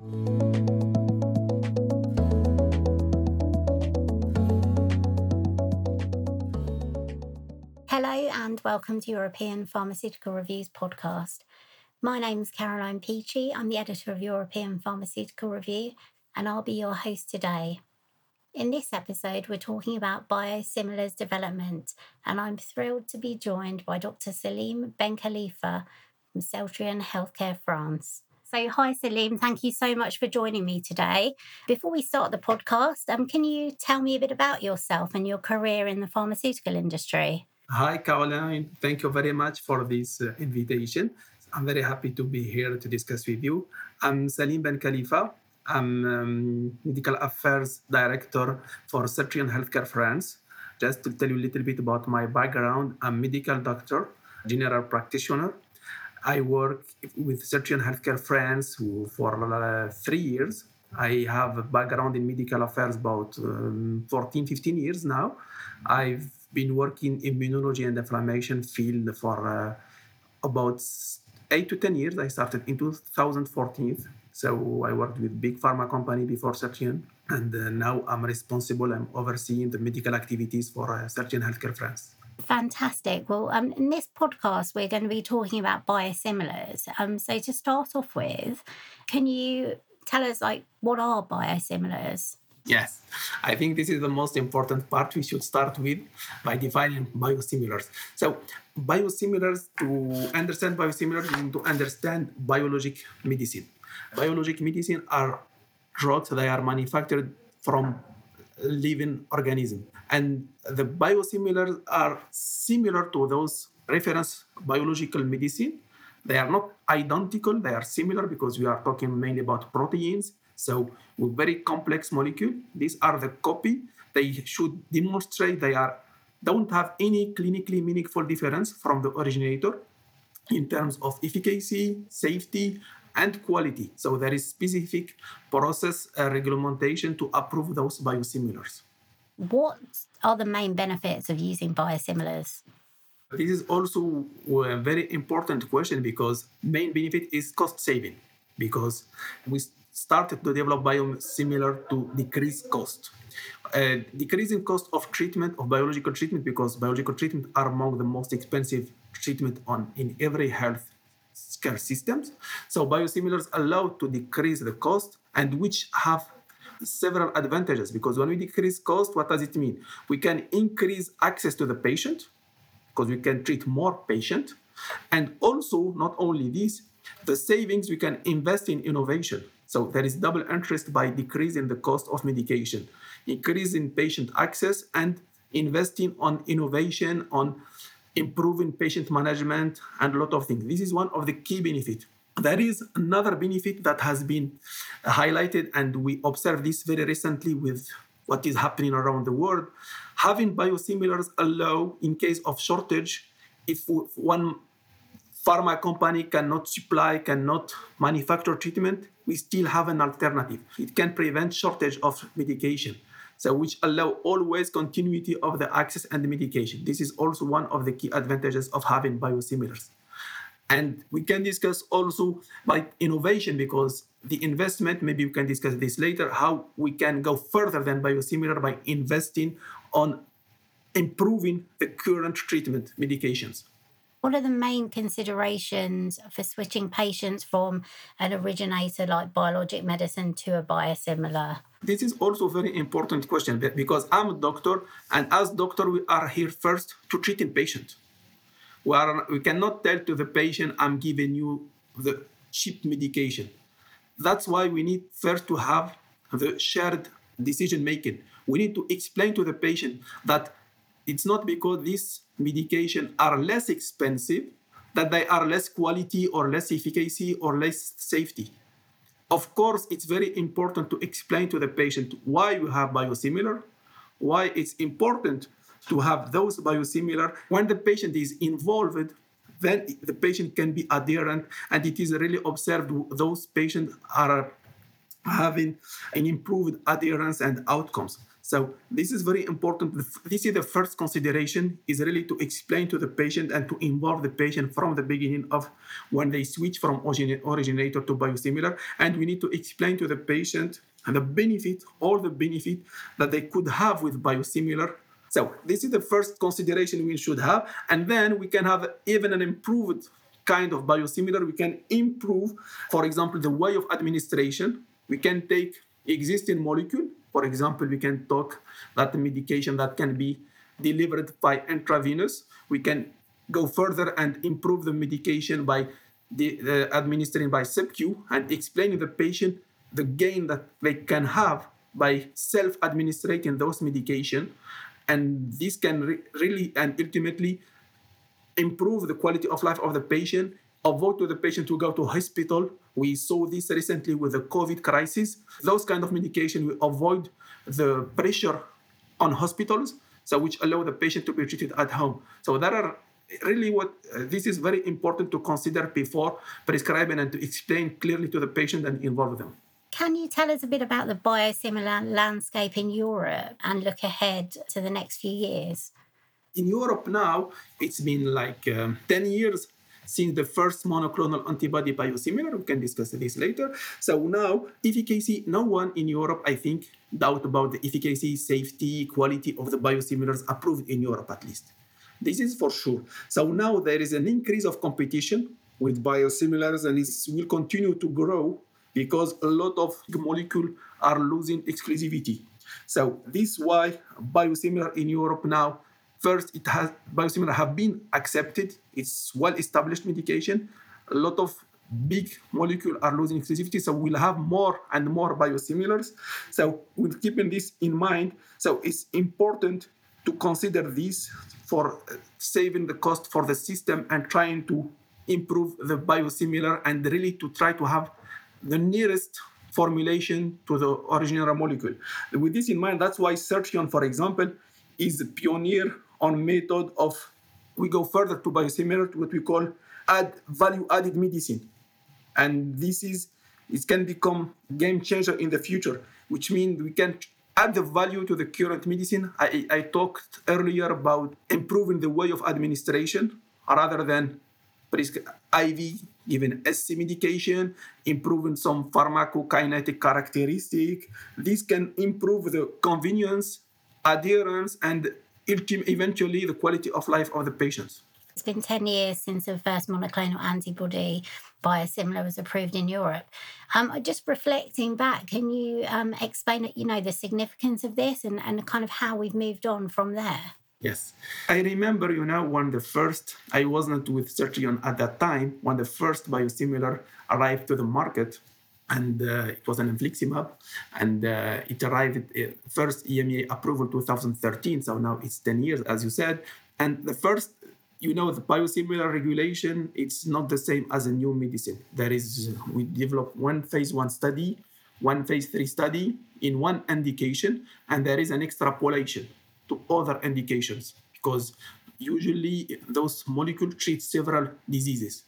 Hello and welcome to European Pharmaceutical Reviews podcast. My name's Caroline Peachey. I'm the editor of European Pharmaceutical Review and I'll be your host today. In this episode, we're talking about biosimilars development, and I'm thrilled to be joined by Dr. Salim Benkhalifa from Celltrion Healthcare France. So, hi Salim, thank you so much for joining me today. Before we start the podcast, um, can you tell me a bit about yourself and your career in the pharmaceutical industry? Hi, Caroline. Thank you very much for this uh, invitation. I'm very happy to be here to discuss with you. I'm Salim Benkhalifa. I'm um, Medical Affairs Director for Celltrion Healthcare France. Just to tell you a little bit about my background, I'm medical doctor, general practitioner. I work with Celltrion Healthcare France for uh, three years. I have a background in medical affairs about um, 14, 15 years now. I've been working in immunology and inflammation field for uh, about eight to 10 years. I started in 2014 so I worked with big pharma company before Celltrion, and uh, now I'm responsible. I'm overseeing the medical activities for uh, Healthcare France. Fantastic. Well, um, in this podcast, we're going to be talking about biosimilars. Um, so to start off with, can you tell us like what are biosimilars? Yes, I think this is the most important part. We should start with by defining biosimilars. So, biosimilars, to understand biosimilars, you need to understand biologic medicine. Biologic medicine are drugs that are manufactured from living organism. And the biosimilars are similar to those reference biological medicine. They are not identical, they are similar because we are talking mainly about proteins. So with very complex molecule, these are the copy. They should demonstrate they are don't have any clinically meaningful difference from the originator in terms of efficacy, safety, and quality. So there is specific process uh, regulation to approve those biosimilars. What are the main benefits of using biosimilars? This is also a very important question because main benefit is cost saving because we started to develop biosimilar to decrease cost. Uh, decreasing cost of treatment of biological treatment because biological treatment are among the most expensive treatment on in every health care systems. So biosimilars allow to decrease the cost and which have several advantages because when we decrease cost, what does it mean? We can increase access to the patient because we can treat more patient. And also, not only this, the savings we can invest in innovation. So there is double interest by decreasing the cost of medication, increasing patient access, and investing on innovation, on improving patient management, and a lot of things. This is one of the key benefits. There is another benefit that has been highlighted, and we observed this very recently with what is happening around the world. Having biosimilars allow, in case of shortage, if one pharma company cannot supply, cannot manufacture treatment, we still have an alternative. It can prevent shortage of medication so which allow always continuity of the access and the medication. This is also one of the key advantages of having biosimilars. And we can discuss also by innovation because the investment, maybe we can discuss this later, how we can go further than biosimilar by investing on improving the current treatment medications. What are the main considerations for switching patients from an originator like biologic medicine to a biosimilar? This is also a very important question because I'm a doctor, and as doctor, we are here first to treat a patient. We, are, we cannot tell to the patient, I'm giving you the cheap medication. That's why we need first to have the shared decision making. We need to explain to the patient that it's not because these medication are less expensive that they are less quality or less efficacy or less safety. Of course, it's very important to explain to the patient why you have biosimilar, why it's important to have those biosimilar. When the patient is involved, then the patient can be adherent, and it is really observed those patients are having an improved adherence and outcomes. So this is very important. This is the first consideration is really to explain to the patient and to involve the patient from the beginning of when they switch from originator to biosimilar. And we need to explain to the patient the benefit, all the benefit that they could have with biosimilar. So this is the first consideration we should have. And then we can have even an improved kind of biosimilar. We can improve, for example, the way of administration. We can take existing molecule for example, we can talk that the medication that can be delivered by intravenous, we can go further and improve the medication by the, uh, administering by subQ and explaining the patient the gain that they can have by self-administrating those medication and this can re- really and ultimately improve the quality of life of the patient avoid to the patient to go to hospital. We saw this recently with the COVID crisis. Those kind of medication will avoid the pressure on hospitals, so which allow the patient to be treated at home. So there are really what uh, this is very important to consider before prescribing and to explain clearly to the patient and involve them. Can you tell us a bit about the biosimilar landscape in Europe and look ahead to the next few years? In Europe now, it's been like um, 10 years since the first monoclonal antibody biosimilar. We can discuss this later. So now, efficacy, no one in Europe, I think, doubt about the efficacy, safety, quality of the biosimilars approved in Europe at least. This is for sure. So now there is an increase of competition with biosimilars and it will continue to grow because a lot of molecules are losing exclusivity. So this is why biosimilar in Europe now First, it has biosimilar have been accepted. It's well-established medication. A lot of big molecules are losing exclusivity, so we'll have more and more biosimilars. So with keeping this in mind, so it's important to consider this for uh, saving the cost for the system and trying to improve the biosimilar and really to try to have the nearest formulation to the original molecule. With this in mind, that's why Celltrion, for example, is a pioneer on method of we go further to biosimilar to what we call add value added medicine and this is it can become game changer in the future which means we can add the value to the current medicine I, I talked earlier about improving the way of administration rather than IV given SC medication, improving some pharmacokinetic characteristic. This can improve the convenience, adherence, and eventually the quality of life of the patients. It's been 10 years since the first monoclonal antibody biosimilar was approved in Europe. Um, just reflecting back, can you um, explain, you know, the significance of this and, and kind of how we've moved on from there? Yes. I remember, you know, when the first, I wasn't with Celltrion at that time, when the first biosimilar arrived to the market, and uh, it was an infliximab, and uh, it arrived at uh, first EMA approval 2013. So now it's 10 years, as you said. And the first, you know, the biosimilar regulation, it's not the same as a new medicine. There is, we develop one phase one study, one phase three study in one indication, and there is an extrapolation to other indications because usually those molecules treat several diseases.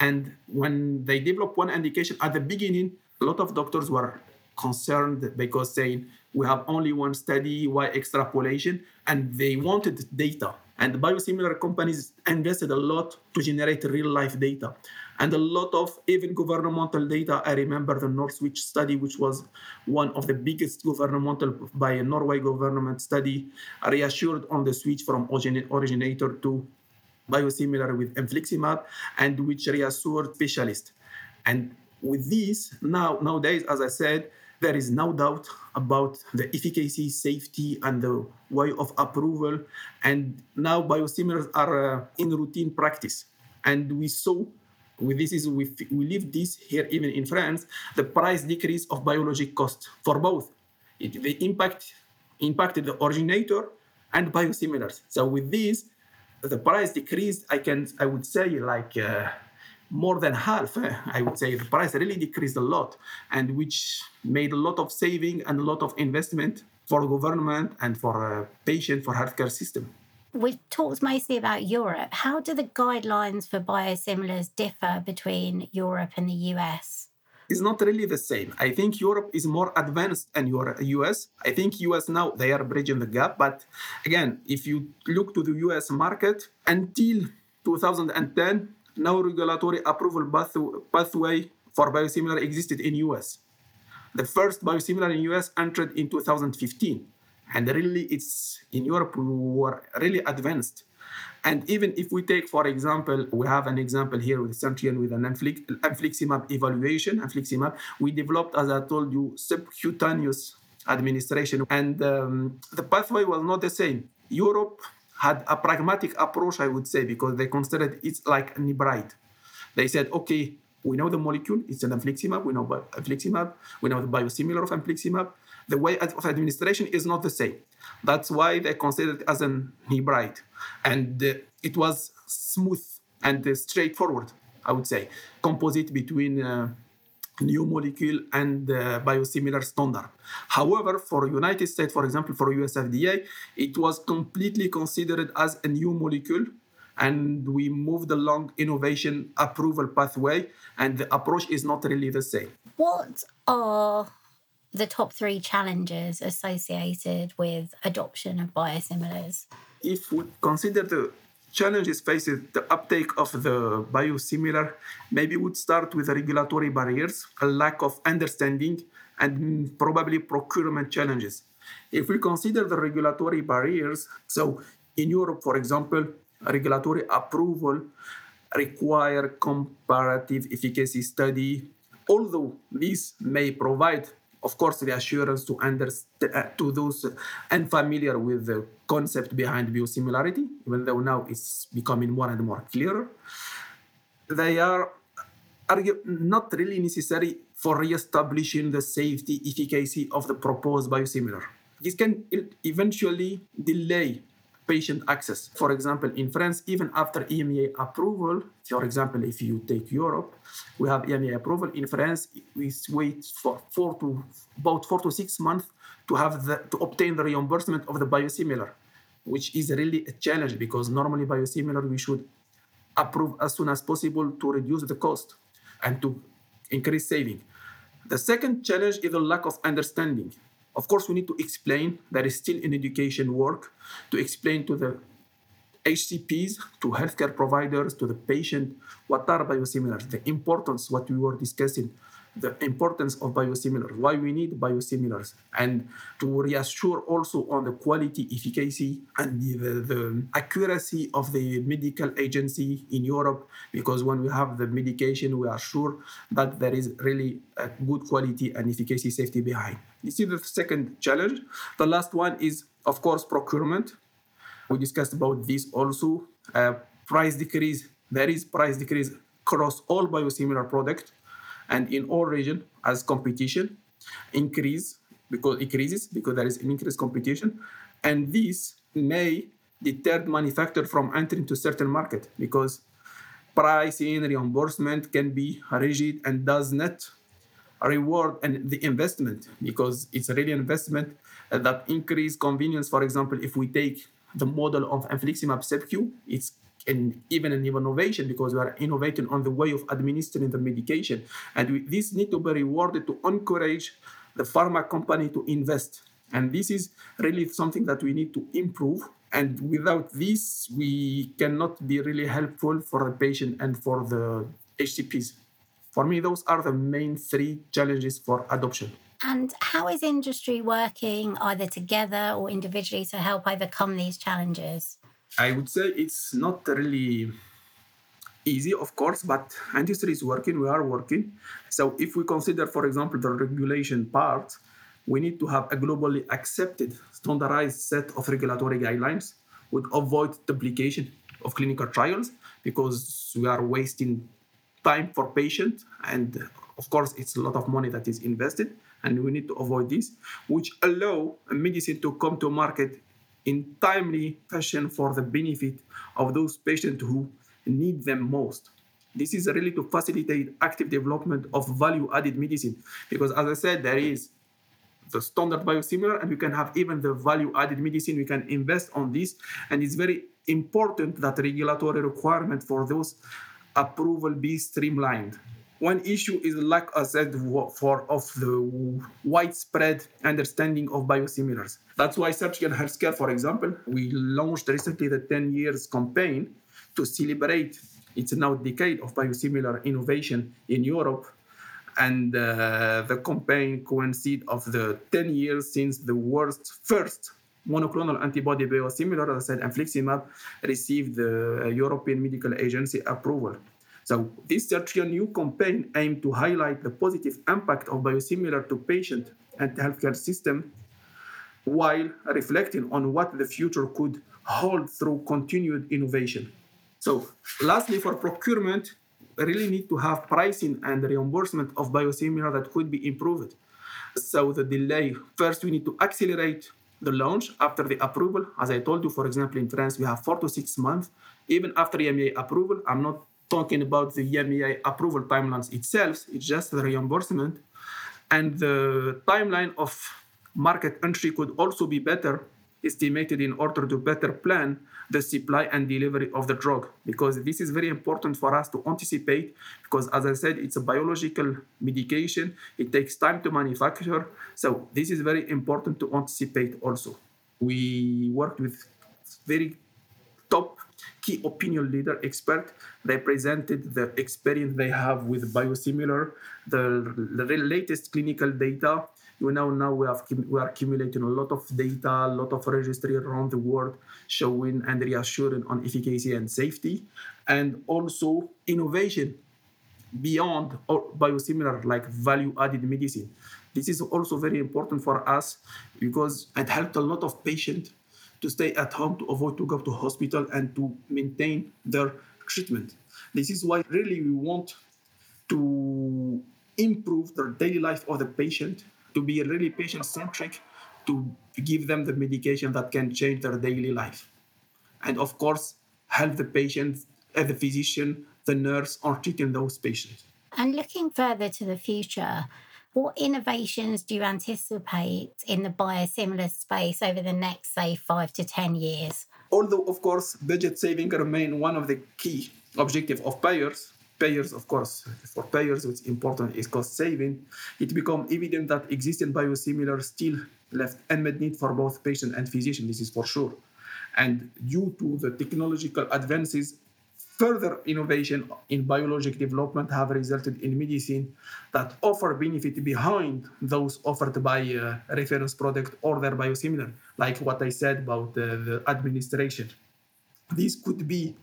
And when they develop one indication at the beginning, a lot of doctors were concerned because saying we have only one study, why extrapolation? And they wanted data. And biosimilar companies invested a lot to generate real life data. And a lot of even governmental data. I remember the NOR-SWITCH study, which was one of the biggest governmental by a Norway government study, reassured on the switch from originator to biosimilar with infliximab and which reassured specialists. And with this, now nowadays, as I said, there is no doubt about the efficacy, safety, and the way of approval. And now biosimilars are uh, in routine practice. And we saw with this is we, we live this here even in France, the price decrease of biologic cost for both. It, the impact impacted the originator and biosimilars. So with this, the price decreased, I can I would say like uh, more than half. Uh, I would say the price really decreased a lot, and which made a lot of saving and a lot of investment for government and for uh, patient for healthcare system. We've talked mostly about Europe. How do the guidelines for biosimilars differ between Europe and the US? It's not really the same. I think Europe is more advanced than your US. I think US now they are bridging the gap. But again, if you look to the US market until 2010, no regulatory approval path- pathway for biosimilar existed in US. The first biosimilar in US entered in 2015. And really, it's in Europe we were really advanced. And even if we take, for example, we have an example here with Celltrion with an infliximab evaluation. Infliximab, we developed, as I told you, subcutaneous administration, and um, the pathway was not the same. Europe had a pragmatic approach, I would say, because they considered it's like an. They said, okay, we know the molecule, it's an infliximab, we know infliximab, we know the biosimilar of infliximab. The way of administration is not the same. That's why they considered it as an hybrid. And uh, it was smooth and uh, straightforward, I would say, composite between uh, new molecule and uh, biosimilar standard. However, for United States, for example, for US FDA, it was completely considered as a new molecule and we moved along innovation approval pathway and the approach is not really the same what are the top three challenges associated with adoption of biosimilars? If we consider the challenges facing the uptake of the biosimilar maybe would start with the regulatory barriers a lack of understanding and probably procurement challenges. If we consider the regulatory barriers so in europe for example regulatory approval require comparative efficacy study although this may provide of course the assurance to understand uh, to those unfamiliar with the concept behind biosimilarity even though now it's becoming more and more clear. They are not really necessary for re-establishing the safety efficacy of the proposed biosimilar. This can eventually delay patient access. For example, in France, even after EMA approval, for example, if you take Europe, we have EMA approval. In France, we wait for four to about four to six months to have the, to obtain the reimbursement of the biosimilar, which is really a challenge because normally biosimilar we should approve as soon as possible to reduce the cost and to increase saving. The second challenge is the lack of understanding. Of course, we need to explain that is still in education work to explain to the HCPs, to healthcare providers, to the patient, what are biosimilars, the importance, what we were discussing, the importance of biosimilars, why we need biosimilars, and to reassure also on the quality, efficacy, and the, the, the, accuracy of the medical agency in Europe. Because when we have the medication, we are sure that there is really a good quality and efficacy safety behind. You see the second challenge. The last one is, of course, procurement. We discussed about this also. Uh, price decrease. There is price decrease across all biosimilar products and in all region as competition increase because increases because there is an increased competition and this may deter manufacturer from entering to certain market because pricing reimbursement can be rigid and does not reward and the investment because it's really investment that increase convenience. For example if we take the model of infliximab subq it's and even an innovation because we are innovating on the way of administering the medication. And we, this need to be rewarded to encourage the pharma company to invest. And this is really something that we need to improve. And without this, we cannot be really helpful for the patient and for the HCPs. For me, those are the main three challenges for adoption. And how is industry working either together or individually to help overcome these challenges? I would say it's not really easy, of course, but industry is working, we are working. So if we consider, for example, the regulation part, we need to have a globally accepted, standardized set of regulatory guidelines would avoid duplication of clinical trials because we are wasting time for patients and of course it's a lot of money that is invested and we need to avoid this which allow medicine to come to market in timely fashion for the benefit of those patients who need them most. This is really to facilitate active development of value-added medicine because, as I said, there is the standard biosimilar, and we can have even the value-added medicine. We can invest on this, and it's very important that regulatory requirement for those approval be streamlined one issue is lack, as said, for of the widespread understanding of biosimilars. That's why Celltrion Healthcare, for example, we launched recently the 10 years campaign to celebrate it's now a decade of biosimilar innovation in Europe. And uh, the campaign coincided of the 10 years since the world's first monoclonal antibody biosimilar, as I said, infliximab, received the European Medical Agency approval. So this Celltrion new campaign aimed to highlight the positive impact of biosimilar to patient and healthcare system while reflecting on what the future could hold through continued innovation. So lastly, for procurement, we really need to have pricing and reimbursement of biosimilar that could be improved. So the delay, first we need to accelerate the launch after the approval. As I told you, for example, in France, we have four to six months. Even after EMA approval, I'm not talking about the EMA approval timelines itself, it's just the reimbursement. And the timeline of market entry could also be better estimated in order to better plan the supply and delivery of the drug. Because this is very important for us to anticipate because as i said it's a biological medication it takes time to manufacture. So this is very important to anticipate also. We worked with very top key opinion leader expert they presented the experience they have with biosimilar. The, the latest clinical data you know now we have we are accumulating a lot of data a lot of registry around the world showing and reassuring on efficacy and safety. And also innovation beyond biosimilar like value added medicine. This is also very important for us because it helped a lot of patients to stay at home to avoid to go to hospital and to maintain their treatment this is why really we want to improve the daily life of the patient to be really patient centric, to give them the medication that can change their daily life. And of course, help the patient, and the physician, the nurse on treating those patients. And looking further to the future, what innovations do you anticipate in the biosimilar space over the next, say, five to 10 years? Although, of course, budget saving remain one of the key objectives of payers, payers, of course, for payers, what's important is cost saving. It become evident that existing biosimilars still left unmet need for both patient and physician. This is for sure. And due to the technological advances, further innovation in biologic development have resulted in medicine that offer benefit behind those offered by uh, reference product or their biosimilar, like what I said about uh, the administration. This could be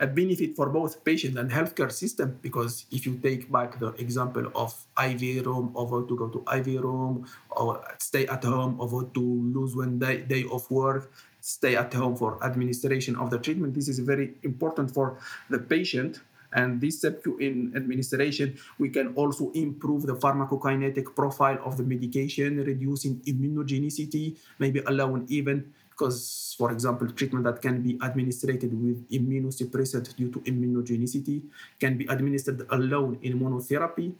a benefit for both patient and healthcare system because if you take back the example of IV room, avoid to go to IV room, or stay at home, avoid to lose one day, day of work, stay at home for administration of the treatment. This is very important for the patient. And this subcu in administration, we can also improve the pharmacokinetic profile of the medication, reducing immunogenicity, maybe allowing even because, for example, treatment that can be administered with immunosuppressant due to immunogenicity can be administered alone in monotherapy,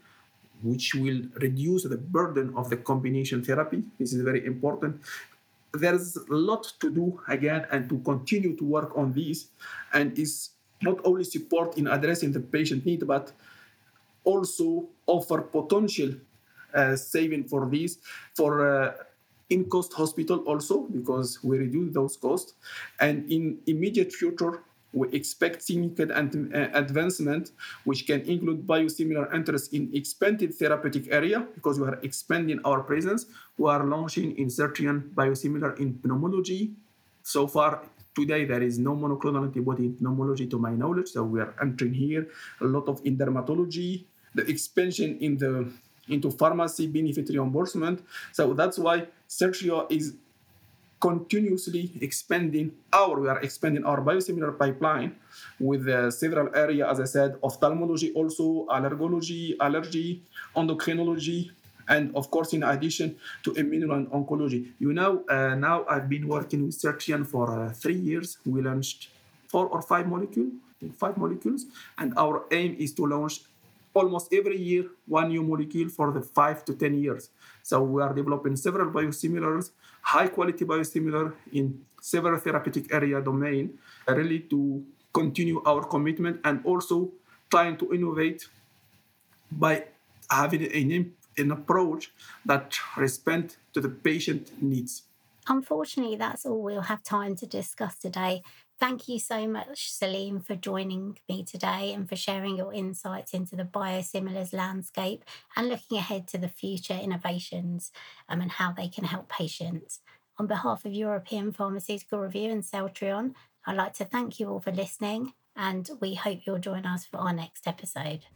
which will reduce the burden of the combination therapy. This is very important. There's a lot to do again and to continue to work on this, and is not only support in addressing the patient need, but also offer potential uh, saving for this for uh, in cost hospital also because we reduce those costs. And in immediate future we expect significant uh, advancement which can include biosimilar interest in expanded therapeutic area because we are expanding our presence we are launching in certain biosimilar in pneumology so far today there is no monoclonal antibody in pneumology to my knowledge so we are entering here a lot of in dermatology the expansion in the into pharmacy benefit reimbursement. So that's why Celltrion is continuously expanding our we are expanding our biosimilar pipeline with uh, several areas as i said ophthalmology also allergology allergy endocrinology and of course in addition to immuno and oncology. You know uh, now i've been working with Celltrion for uh, three years. We launched four or five molecules five molecules and our aim is to launch almost every year one new molecule for the five to 10 years. So we are developing several biosimilars, high quality biosimilar in several therapeutic area domain, really to continue our commitment and also trying to innovate by having an, an approach that responds to the patient needs. Unfortunately, that's all we'll have time to discuss today. Thank you so much, Salim, for joining me today and for sharing your insights into the biosimilars landscape and looking ahead to the future innovations um, and how they can help patients. On behalf of European Pharmaceutical Review and Celltrion, I'd like to thank you all for listening, and we hope you'll join us for our next episode.